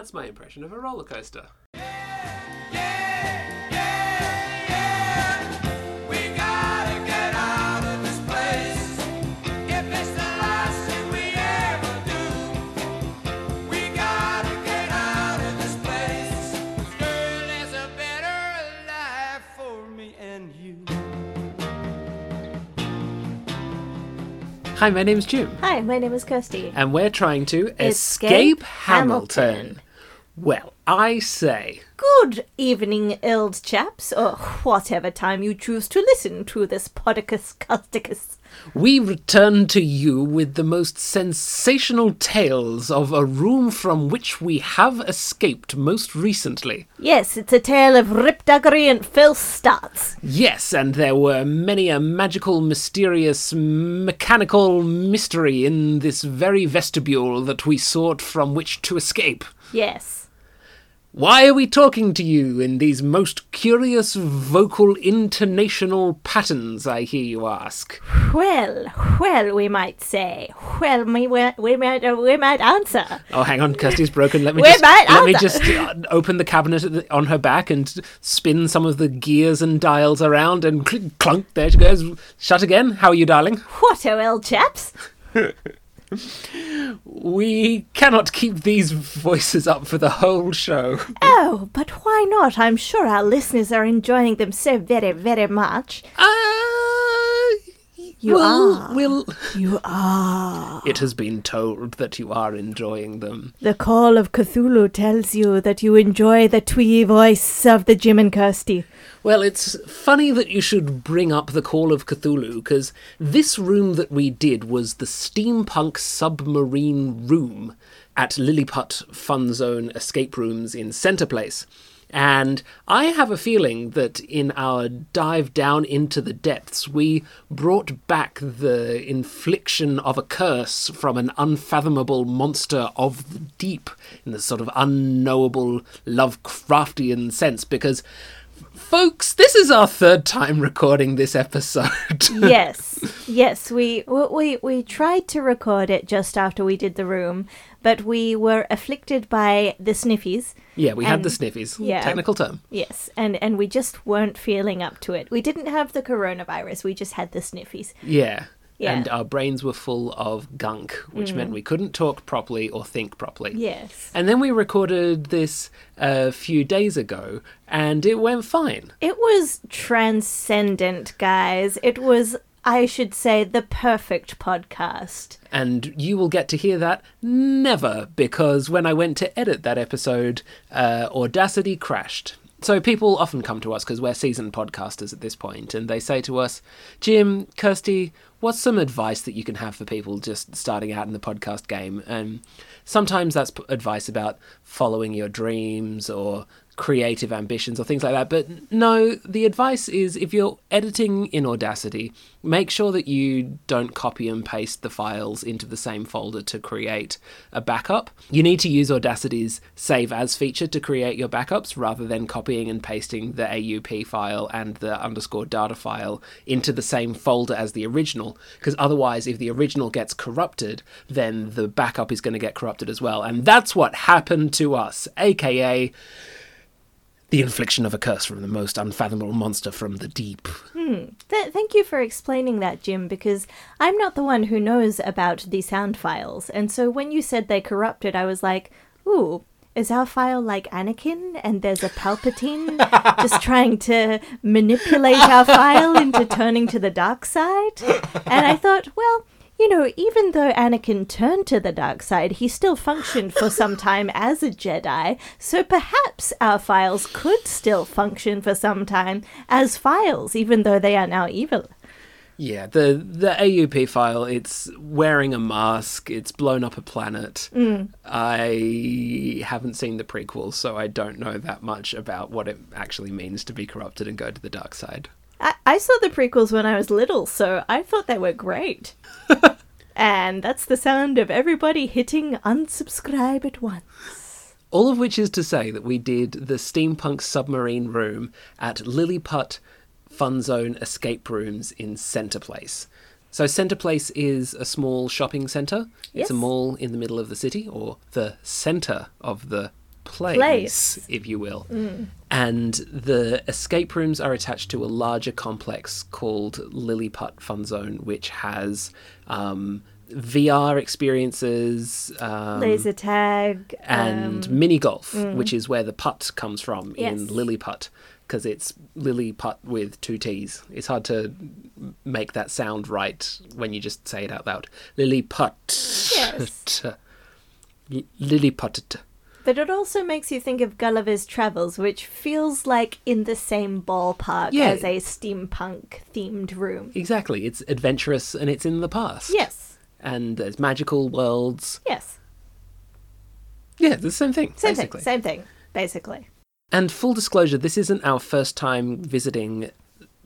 that's my impression of a roller coaster. We gotta get out of this place. If it's the last thing we ever do, we gotta get out of this place. Girl, there's a better life for me and you. Hi, my name's Jim, Hi, my name is Kirsty. and we're trying to escape, Escape Hamilton. Hamilton. Well, I say, Good evening, old chaps, or whatever time you choose to listen to this podicus casticus. we return to you with the most sensational tales of a room from which we have escaped most recently. Yes, it's a tale of ripduggery and filth starts. Yes, and there were many a magical, mysterious, mechanical mystery in this very vestibule that we sought from which to escape. Yes. Why are we talking to you in these most curious vocal intonational patterns, I hear you ask? Well, well, we might say. Well, we, we, we, might, uh, we might answer. Oh, hang on, Kirsty's broken. Let me Where just might let me just uh, open the cabinet on her back and spin some of the gears and dials around and clink, clunk. There she goes. Shut again. How are you, darling? What, oh, old chaps? We cannot keep these voices up for the whole show. Oh, but why not? I'm sure our listeners are enjoying them so very, very much. Uh, You we'll, are. We'll, You are. it has been told that you are enjoying them. The call of Cthulhu tells you that you enjoy the twee voice of the Jim and Kirsty. Well, it's funny that you should bring up the Call of Cthulhu, because this room that we did was the steampunk submarine room at Lilliput Fun Zone escape rooms in Centre Place. And I have a feeling that in our dive down into the depths, we brought back the infliction of a curse from an unfathomable monster of the deep in the sort of unknowable Lovecraftian sense, because folks, this is our third time recording this episode. yes, yes, we we we tried to record it just after we did the room, but we were afflicted by the sniffies. yeah, we had the sniffies. yeah. Technical term. Yes, and and we just weren't feeling up to it. We didn't have the coronavirus. We just had the sniffies. Yeah. Yeah. Mm. And our brains were full of gunk, which meant we couldn't talk properly or think properly. Yes. And then we recorded this a few days ago, and it went fine. It was transcendent, guys. It was, I should say, the perfect podcast. And you will get to hear that never, because when I went to edit that episode, uh, Audacity crashed. So people often come to us because we're seasoned podcasters at this point, and they say to us, Jim, Kirsty, what's some advice that you can have for people just starting out in the podcast game? And sometimes that's advice about following your dreams or creative ambitions or things like that. But no, the advice is if you're editing in Audacity, make sure that you don't copy and paste the files into the same folder to create a backup. You need to use Audacity's save as feature to create your backups rather than copying and pasting the AUP file and the underscore data file into the same folder as the original. Because otherwise, if the original gets corrupted, then the backup is going to get corrupted as well. And that's what happened to us, aka the infliction of a curse from the most unfathomable monster from the deep. Hmm. Th- thank you for explaining that, Jim, because I'm not the one who knows about the sound files. And so when you said they corrupted, I was like, ooh, is our file like Anakin and there's a Palpatine just trying to manipulate our file into turning to the dark side? And I thought, well, you know, even though Anakin turned to the dark side, he still functioned for some time as a Jedi, so perhaps our files could still function for some time as files, even though they are now evil. Yeah, the the AUP file, it's wearing a mask, it's blown up a planet. Mm. I haven't seen the prequels, so I don't know that much about what it actually means to be corrupted and go to the dark side. I, I saw the prequels when I was little, so I thought they were great. and that's the sound of everybody hitting unsubscribe at once. All of which is to say that we did the steampunk submarine room at Lilliput Fun Zone escape rooms in Centre Place. So Centre Place is a small shopping centre. Yes. It's a mall in the middle of the city, or the centre of the place, Place. if you will. And the escape rooms are attached to a larger complex called Lilliput Fun Zone, which has um, VR experiences. Um, Laser tag. and um, mini golf, which is where the putt comes from Yes. in Lilliput, because it's Lilliput with two T's. It's hard to make that sound right when you just say it out loud. Lilliput. Yes. L- Lilliput. But it also makes you think of Gulliver's Travels, which feels like in the same ballpark Yeah. as a steampunk themed room. Exactly. It's adventurous and it's in the past. Yes. And there's magical worlds. Yes. Yeah, the same thing, Same basically. thing. Same thing. Basically. And full disclosure, this isn't our first time visiting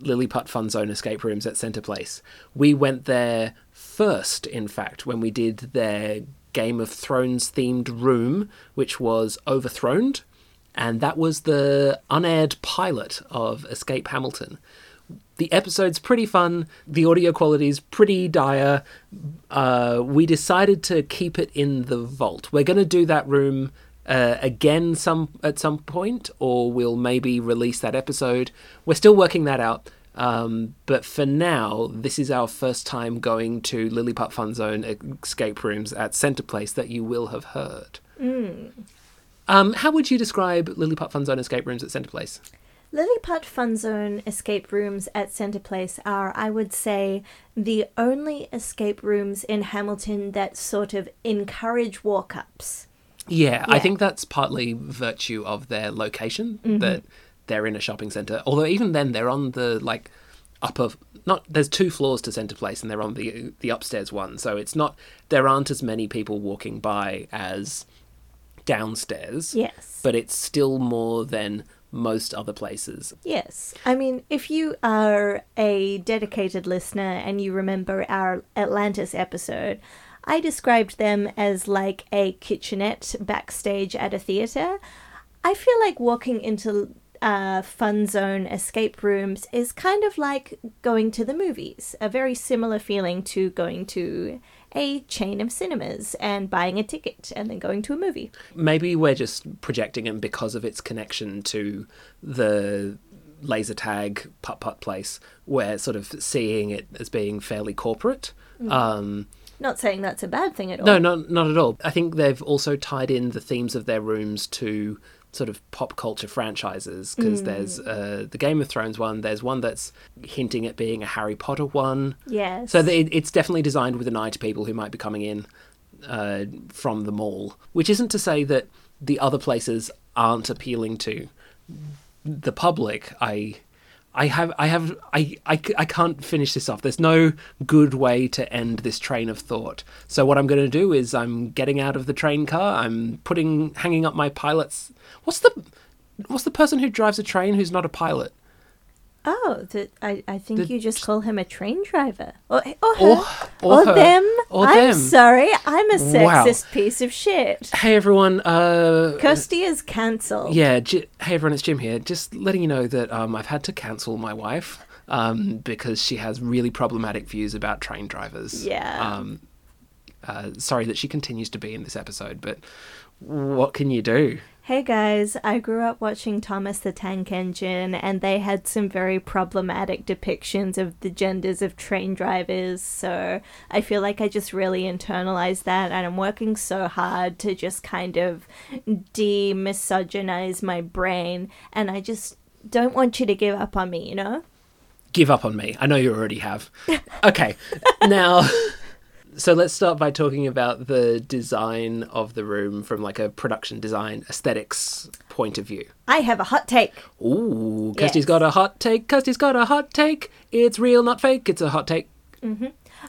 Lilliput Fun Zone escape rooms at Centre Place. We went there first, in fact, when we did their Game of Thrones themed room, which was Overthroned, and that was the unaired pilot of Escape Hamilton. The episode's pretty fun. The audio quality's pretty dire. Uh, we decided to keep it in the vault. We're going to do that room uh, again some at some point, or we'll maybe release that episode. We're still working that out. Um, but for now, this is our first time going to Lilliput Fun Zone escape rooms at Centre Place that you will have heard. Um, how would you describe Lilliput Fun Zone escape rooms at Centre Place? Lilliput Fun Zone escape rooms at Centre Place are, I would say, the only escape rooms in Hamilton that sort of encourage walk ups. Yeah, I think that's partly virtue of their location Mm-hmm. that they're in a shopping center. Although even then they're on the like upper not there's two floors to Center Place and they're on the the upstairs one. So it's not there aren't as many people walking by as downstairs. Yes. But it's still more than most other places. Yes. I mean, if you are a dedicated listener and you remember our Atlantis episode, I described them as like a kitchenette backstage at a theatre. I feel like walking into uh, fun zone escape rooms is kind of like going to the movies, a very similar feeling to going to a chain of cinemas and buying a ticket and then going to a movie. Maybe we're just projecting it because of its connection to the laser tag putt putt place. We're sort of seeing it as being fairly corporate. Um, Not saying that's a bad thing at all. no, not not at all. I think they've also tied in the themes of their rooms to sort of pop culture franchises because there's uh, the Game of Thrones one. There's one that's hinting at being a Harry Potter one. Yes. So it, it's definitely designed with an eye to people who might be coming in uh, from the mall. Which isn't to say that the other places aren't appealing to the public. I. I have, I have, I, I, I can't finish this off. There's no good way to end this train of thought. So what I'm going to do is I'm getting out of the train car. I'm putting, hanging up my pilot's. What's the, what's the person who drives a train who's not a pilot? Oh, the, I, I think The- you just call him a train driver. Or, or her. Or- or Or, her. them. Or I'm them. sorry. I'm a Wow. sexist piece of shit. Hey everyone, uh, Kirsty is cancelled. Yeah, J- hey everyone, it's Jim here. Just letting you know that um, I've had to cancel my wife um, because she has really problematic views about train drivers. Yeah. Um, uh, sorry that she continues to be in this episode, but what can you do? Hey guys, I grew up watching Thomas the Tank Engine, and they had some very problematic depictions of the genders of train drivers. So I feel like I just really internalized that, and I'm working so hard to just kind of de-misogynize my brain. And I just don't want you to give up on me, you know? Give up on me. I know you already have. Okay, now. So let's start by talking about the design of the room from like a production design aesthetics point of view. I have a hot take. Ooh, Kirsty's Yes. got a hot take. Kirsty's got a hot take. It's real, not fake. It's a hot take.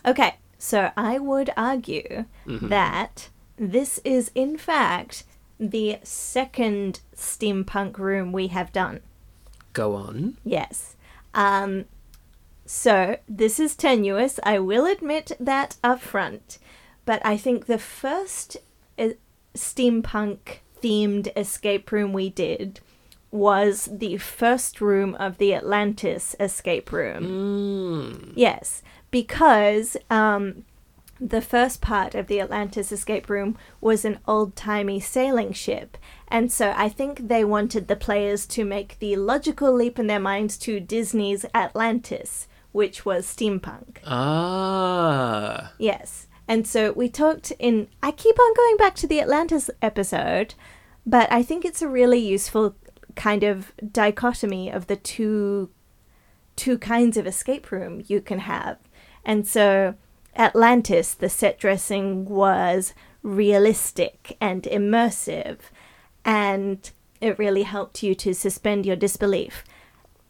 Okay, so I would argue that this is, in fact, the second steampunk room we have done. Go on. Yes. Um, so this is tenuous. I will admit that up front. But I think the first uh, steampunk themed escape room we did was the first room of the Atlantis escape room. Yes, because um, the first part of the Atlantis escape room was an old timey sailing ship. And so I think they wanted the players to make the logical leap in their minds to Disney's Atlantis, which was steampunk. Ah. Yes. And so we talked in. I keep on going back to the Atlantis episode, but I think it's a really useful kind of dichotomy of the two two kinds of escape room you can have. And so Atlantis, the set dressing was realistic and immersive, and it really helped you to suspend your disbelief.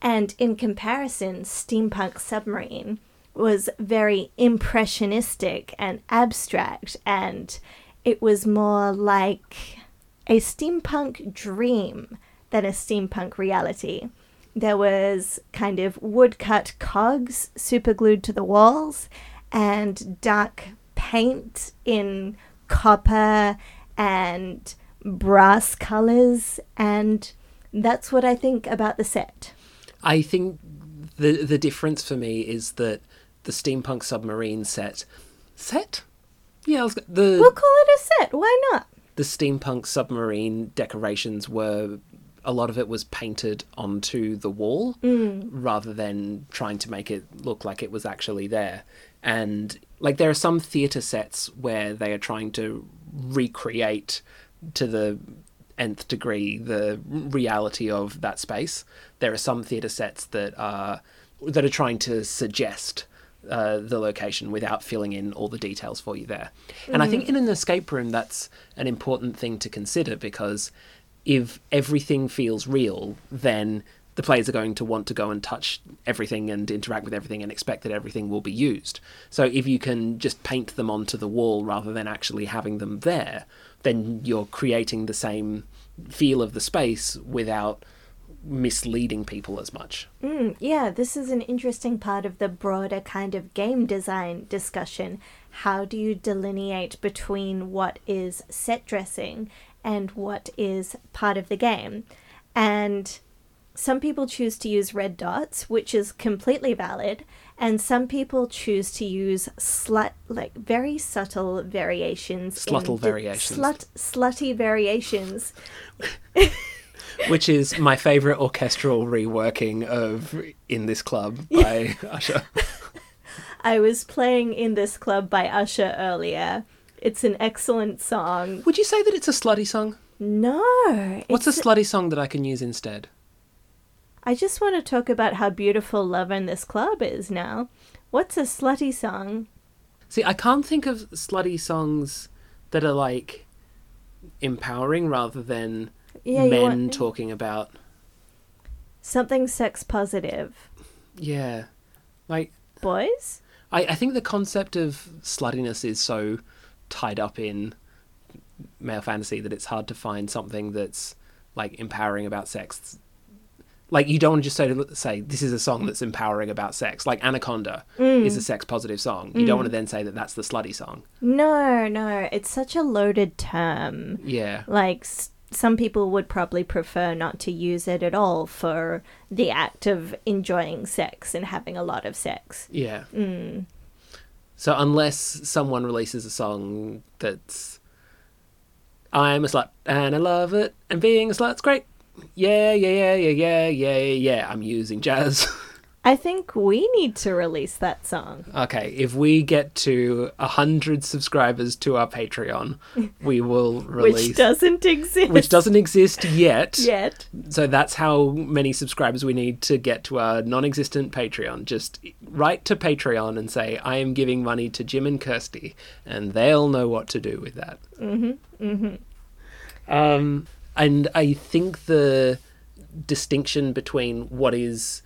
And in comparison, Steampunk Submarine was very impressionistic and abstract, and it was more like a steampunk dream than a steampunk reality. There was kind of woodcut cogs superglued to the walls and dark paint in copper and brass colors, and that's what I think about the set. I think the the difference for me is that the steampunk submarine set set? Yeah I was, the We'll call it a set, why not? the steampunk submarine decorations were a lot of it was painted onto the wall mm. rather than trying to make it look like it was actually there. And like there are some theater sets where they are trying to recreate to the nth degree the reality of that space there are some theater sets that are that are trying to suggest uh, the location without filling in all the details for you there. And I think in an escape room, that's an important thing to consider because if everything feels real, then the players are going to want to go and touch everything and interact with everything and expect that everything will be used. So if you can just paint them onto the wall rather than actually having them there, then you're creating the same feel of the space without misleading people as much. Mm, yeah, this is an interesting part of the broader kind of game design discussion. How do you delineate between what is set dressing and what is part of the game? And some people choose to use red dots, which is completely valid, and some people choose to use slut like very subtle variations. Sluttle di- variations. Slut slutty variations. which is my favorite orchestral reworking of "In This Club" by Usher. I was playing in this club by Usher earlier. It's an excellent song. Would you say that it's a slutty song? No. What's a slutty song that I can use instead? I just want to talk about how beautiful Love in This Club is now. What's a slutty song? See, I can't think of slutty songs that are like empowering rather than Yeah, men want talking about something sex positive. yeah, like Boys? I, I think the concept of sluttiness is so tied up in male fantasy that it's hard to find something that's like empowering about sex. Like you don't want to just say to say this is a song that's empowering about sex. Like Anaconda is a mm. sex positive song. You don't want to mm. then say that that's the slutty song. No, no. It's such a loaded term. Yeah, Like, s- some people would probably prefer not to use it at all for the act of enjoying sex and having a lot of sex. yeah. Mm. So unless someone releases a song that's I'm a slut and I love it and being a slut's great. Yeah, yeah, yeah, yeah, yeah, yeah, yeah. I'm using jazz. I think we need to release that song. Okay, if we get to a hundred subscribers to our Patreon, we will release Which doesn't exist which doesn't exist yet. yet. So that's how many subscribers we need to get to our non-existent Patreon. Just write to Patreon and say I am giving money to Jim and Kirsty, and they'll know what to do with that. Mm-hmm. Mm-hmm. Um, and I think the distinction between what is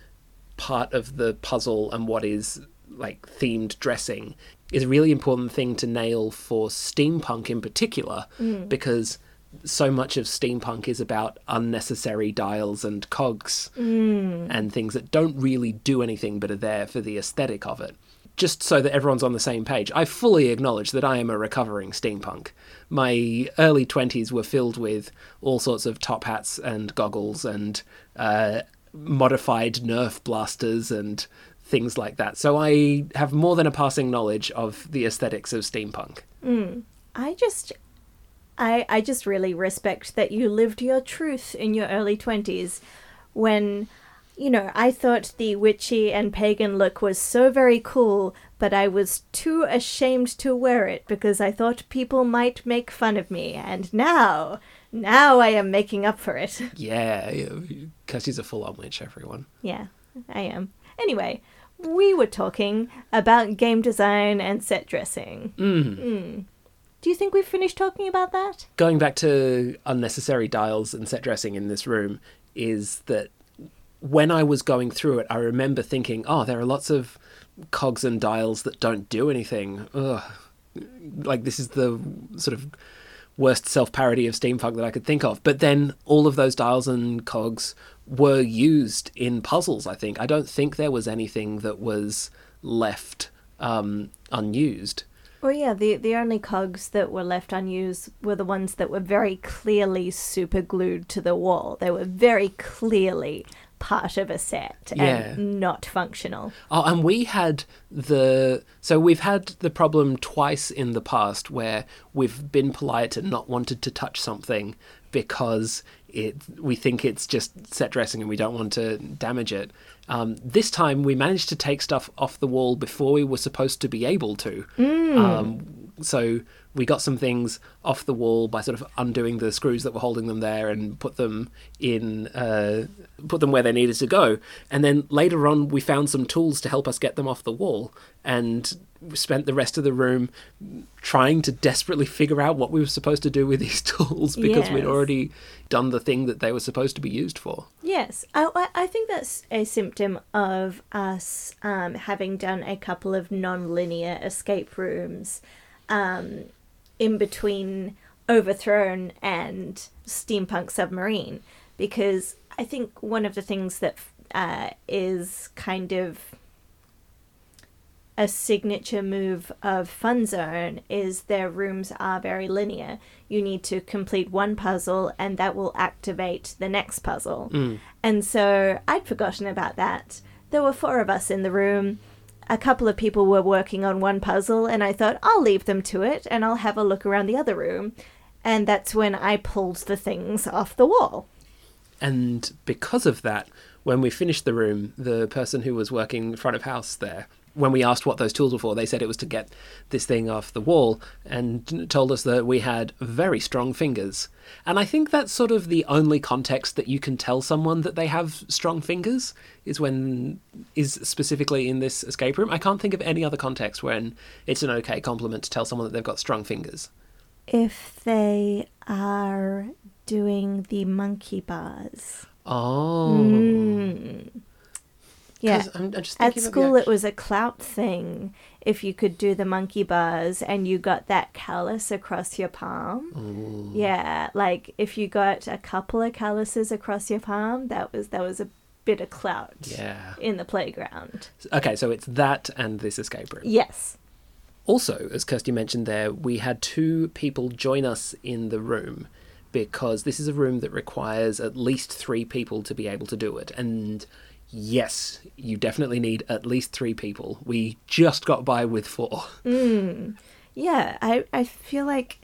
part of the puzzle and what is like themed dressing is a really important thing to nail for steampunk in particular mm. because so much of steampunk is about unnecessary dials and cogs mm. and things that don't really do anything but are there for the aesthetic of it just so that everyone's on the same page, I fully acknowledge that I am a recovering steampunk. My early 20s were filled with all sorts of top hats and goggles and uh, modified Nerf blasters and things like that. So I have more than a passing knowledge of the aesthetics of steampunk. I just I I just really respect that you lived your truth in your early 20s when you know, I thought the witchy and pagan look was so very cool, but I was too ashamed to wear it because I thought people might make fun of me. And now, now I am making up for it. Yeah, Kirsty's a full on witch, everyone. yeah, I am. Anyway, we were talking about game design and set dressing. Mm. Do you think we've finished talking about that? Going back to unnecessary dials and set dressing in this room is that when I was going through it, I remember thinking, oh, there are lots of cogs and dials that don't do anything. Ugh. Like, this is the sort of worst self parody of steampunk that I could think of. But then all of those dials and cogs were used in puzzles, I think. I don't think there was anything that was left um, unused. Well, yeah, the the only cogs that were left unused were the ones that were very clearly super glued to the wall. They were very clearly part of a set Yeah. and not functional. Oh, and we had the so we've had the problem twice in the past where we've been polite and not wanted to touch something because it we think it's just set dressing and we don't want to damage it. Um, this time we managed to take stuff off the wall before we were supposed to be able to. Um, so we got some things off the wall by sort of undoing the screws that were holding them there and put them in, uh, put them where they needed to go. And then later on, we found some tools to help us get them off the wall, and spent the rest of the room trying to desperately figure out what we were supposed to do with these tools because we'd already done the thing that they were supposed to be used for. Yes, I, I- I think that's a symptom of us um, having done a couple of non-linear escape rooms um, in between Overthrown and Steampunk Submarine, because I think one of the things that uh, is kind of a signature move of Fun Zone is their rooms are very linear. You need to complete one puzzle and that will activate the next puzzle. And so I'd forgotten about that. There were four of us in the room. A couple of people were working on one puzzle, and I thought, I'll leave them to it and I'll have a look around the other room. And that's when I pulled the things off the wall. And because of that, when we finished the room, the person who was working front of house there, when we asked what those tools were for, they said it was to get this thing off the wall and told us that we had very strong fingers. And I think that's sort of the only context that you can tell someone that they have strong fingers is when is specifically in this escape room. I can't think of any other context when it's an okay compliment to tell someone that they've got strong fingers. If they are doing the monkey bars. Oh. Mm. Yeah. I'm, I'm just At thinking about the school, it was a clout thing if you could do the monkey bars and you got that callus across your palm. Yeah, like if you got a couple of calluses across your palm, that was that was a bit of clout Yeah. in the playground. Okay, so it's that and this escape room. Yes. Also, as Kirsty mentioned there, we had two people join us in the room because this is a room that requires at least three people to be able to do it. And yes, you definitely need at least three people. We just got by with four. Hmm. Yeah, I, I feel like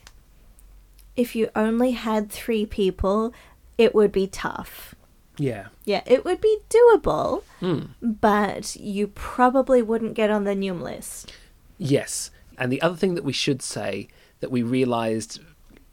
if you only had three people, it would be tough. Yeah. Yeah, it would be doable, hmm. but you probably wouldn't get on the Noom list. Yes. And the other thing that we should say that we realized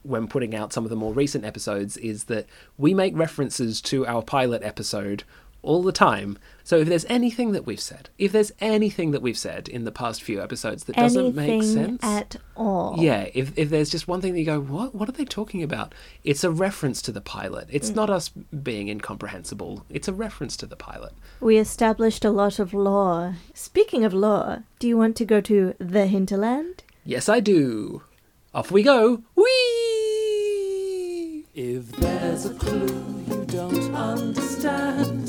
when putting out some of the more recent episodes is that we make references to our pilot episode all the time. So if there's anything that we've said, if there's anything that we've said in the past few episodes that doesn't Anything make sense, at all. yeah, if if there's just one thing that you go, what what are they talking about? It's a reference to the pilot. It's mm. not us being incomprehensible. It's a reference to the pilot. We established a lot of lore. Speaking of lore, do you want to go to the hinterland? Yes, I do. Off we go. Whee! If there's a clue you don't understand, come with me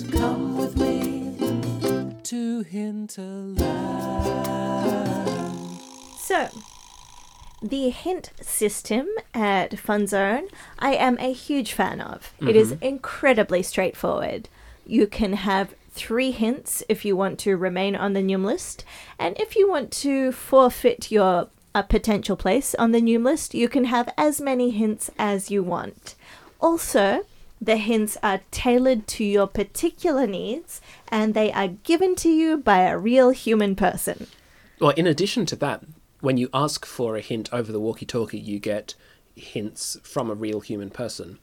to Hinterland. So, the hint system at Fun Zone, I am a huge fan of. It is mm-hmm. incredibly straightforward. You can have three hints if you want to remain on the Noom list, and if you want to forfeit your a potential place on the Noom list, you can have as many hints as you want. Also, the hints are tailored to your particular needs and they are given to you by a real human person. Well, in addition to that, when you ask for a hint over the walkie talkie, you get hints from a real human person.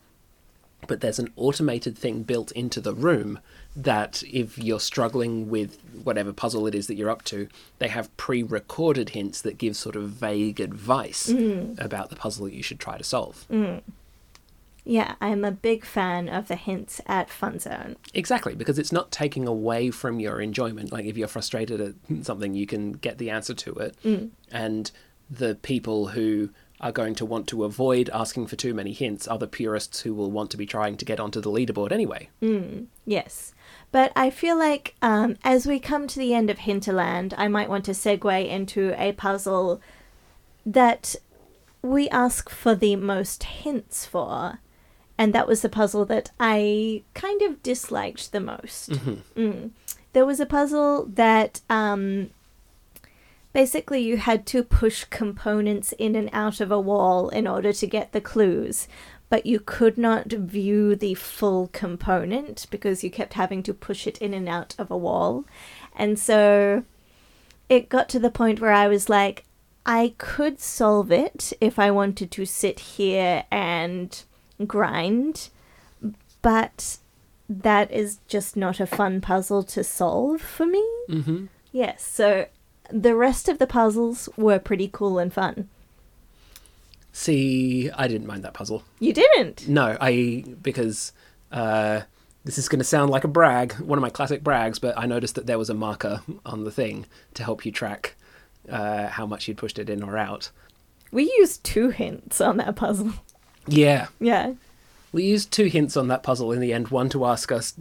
But there's an automated thing built into the room that if you're struggling with whatever puzzle it is that you're up to, they have pre recorded hints that give sort of vague advice mm. about the puzzle that you should try to solve. Mm. Yeah, I'm a big fan of the hints at Fun Zone. Exactly, because it's not taking away from your enjoyment. Like if you're frustrated at something, you can get the answer to it. And the people who are going to want to avoid asking for too many hints are the purists who will want to be trying to get onto the leaderboard anyway. Yes. But I feel like um, as we come to the end of Hinterland, I might want to segue into a puzzle that we ask for the most hints for. And that was the puzzle that I kind of disliked the most. Mm. There was a puzzle that um, basically you had to push components in and out of a wall in order to get the clues but you could not view the full component because you kept having to push it in and out of a wall and so it got to the point where i was like i could solve it if i wanted to sit here and grind but that is just not a fun puzzle to solve for me hmm Yes, so the rest of the puzzles were pretty cool and fun. See, I didn't mind that puzzle. You didn't? No, I because uh, this is going to sound like a brag, one of my classic brags, but I noticed that there was a marker on the thing to help you track uh, how much you'd pushed it in or out. We used two hints on that puzzle. Yeah, Yeah. we used two hints on that puzzle in the end. One to ask us,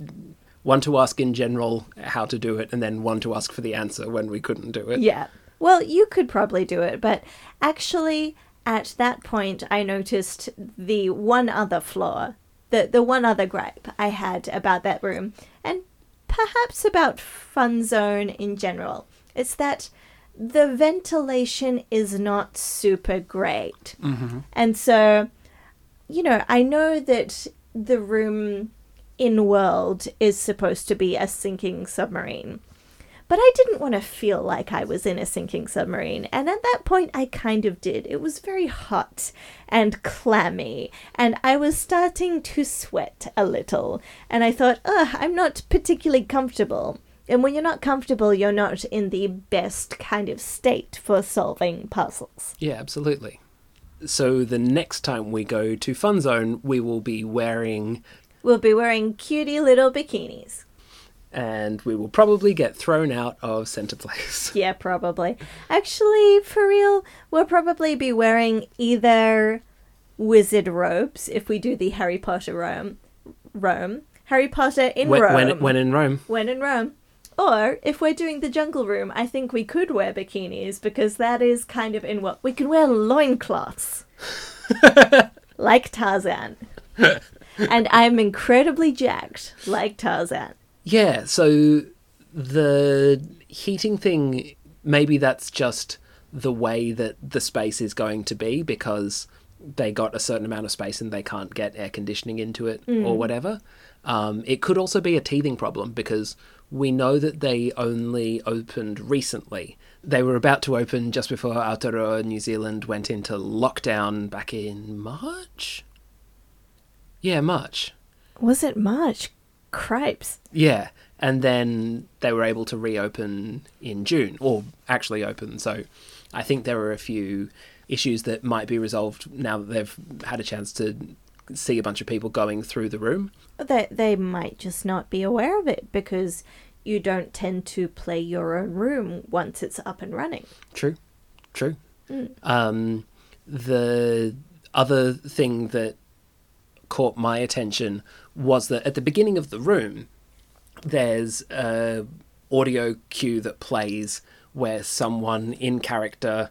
one to ask in general how to do it, and then one to ask for the answer when we couldn't do it. Yeah. Well, you could probably do it, but actually, at that point, I noticed the one other flaw, the, the one other gripe I had about that room, and perhaps about Fun Zone in general. It's that the ventilation is not super great. Mm-hmm. And so, you know, I know that the room in world is supposed to be a sinking submarine. But I didn't want to feel like I was in a sinking submarine, and at that point I kind of did. It was very hot and clammy, and I was starting to sweat a little, and I thought, ugh, I'm not particularly comfortable. And when you're not comfortable, you're not in the best kind of state for solving puzzles. Yeah, absolutely. So the next time we go to Fun Zone, we will be wearing, We'll be wearing cutie little bikinis. and we will probably get thrown out of Center Place. Yeah, probably. Actually, for real, we'll probably be wearing either wizard robes if we do the Harry Potter Rome, Rome, Harry Potter in when, Rome, when, when in Rome. when in Rome, or if we're doing the Jungle Room, I think we could wear bikinis because that is kind of in what we can wear loincloths, like Tarzan, and I'm incredibly jacked, like Tarzan. Yeah, so the heating thing, maybe that's just the way that the space is going to be because they got a certain amount of space and they can't get air conditioning into it or whatever. Um, it could also be a teething problem because we know that they only opened recently. They were about to open just before Aotearoa, New Zealand, went into lockdown back in March? Yeah, March. Was it March? Cripes. Yeah, and then they were able to reopen in June, or actually open. So I think there are a few issues that might be resolved now that they've had a chance to see a bunch of people going through the room. They they might just not be aware of it because you don't tend to play your own room once it's up and running. True, true. Um, the other thing that caught my attention was that at the beginning of the room, there's a audio cue that plays where someone in character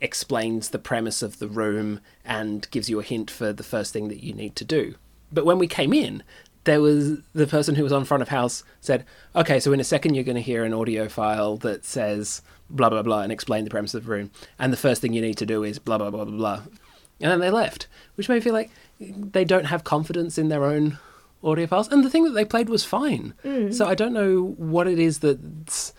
explains the premise of the room and gives you a hint for the first thing that you need to do. But when we came in, there was the person who was on front of house said, "Okay, so in a second you're going to hear an audio file that says blah blah blah and explain the premise of the room, and the first thing you need to do is blah blah blah blah blah," and then they left, which made me feel like they don't have confidence in their own audio files, and the thing that they played was fine. Mm. So I don't know what it is that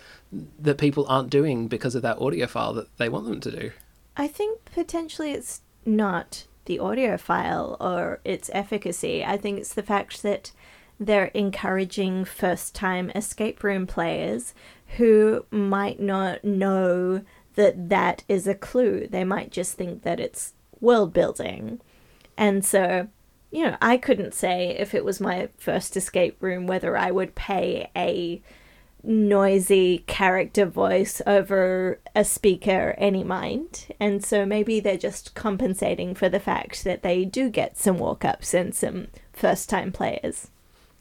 that people aren't doing because of that audio file that they want them to do. I think potentially it's not the audio file or its efficacy. I think it's the fact that they're encouraging first time escape room players who might not know that that is a clue. They might just think that it's world building. And so, you know, I couldn't say if it was my first escape room whether I would pay a noisy character voice over a speaker any mind. And so maybe they're just compensating for the fact that they do get some walk ups and some first time players.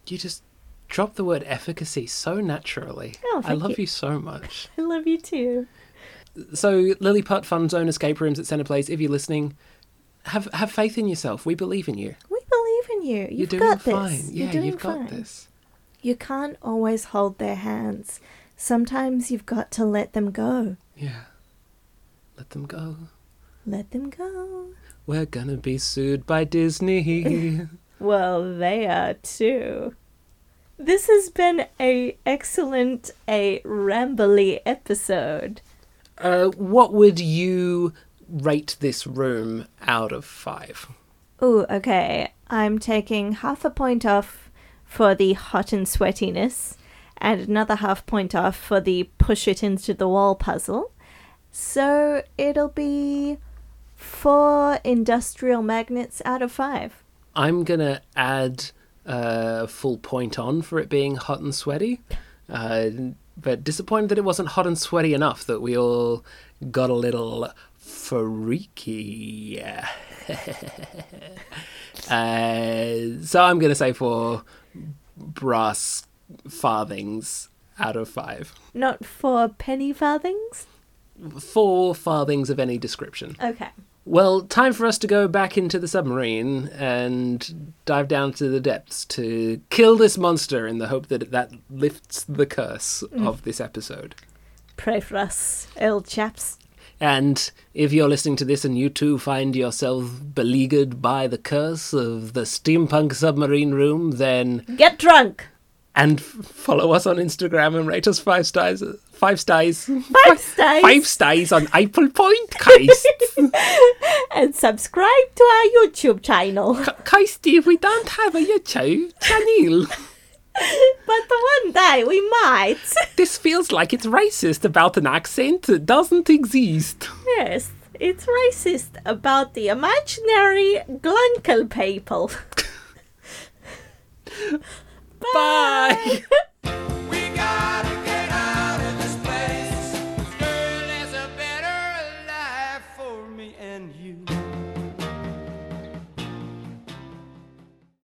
You just drop the word efficacy so naturally. Oh, I love you. you. so much. I love you too. So, Lilliput Fun Zone escape rooms at Centre Place, if you're listening, have have faith in yourself. We believe in you. We believe in you. You've You're doing got fine. this. Yeah, you've got fine. this. You can't always hold their hands. Sometimes you've got to let them go. Yeah. Let them go. Let them go. We're gonna be sued by Disney. Well, they are too. This has been a excellent, a rambly episode. uh, what would you rate this room out of five? Ooh, okay. I'm taking half a point off for the hot and sweatiness, and another half point off for the push it into the wall puzzle. So it'll be four industrial magnets out of five. I'm gonna add a full point on for it being hot and sweaty, uh, but disappointed that it wasn't hot and sweaty enough that we all got a little freaky. uh, so I'm gonna say for brass farthings out of five. Not four penny farthings? Four farthings of any description. Okay. Well, time for us to go back into the submarine and dive down to the depths to kill this monster in the hope that that lifts the curse mm. of this episode. Pray for us, old chaps. And if you're listening to this and you too find yourself beleaguered by the curse of the steampunk submarine room, then Get drunk! and follow us on Instagram and rate us five stars. Five stars. Five stars! Five stars on Apple Point, guys. And subscribe to our YouTube channel. Kirsty, we don't have a YouTube channel. but one day we might. This feels like it's racist about an accent that doesn't exist. yes, it's racist about the imaginary Glunkel people. Bye.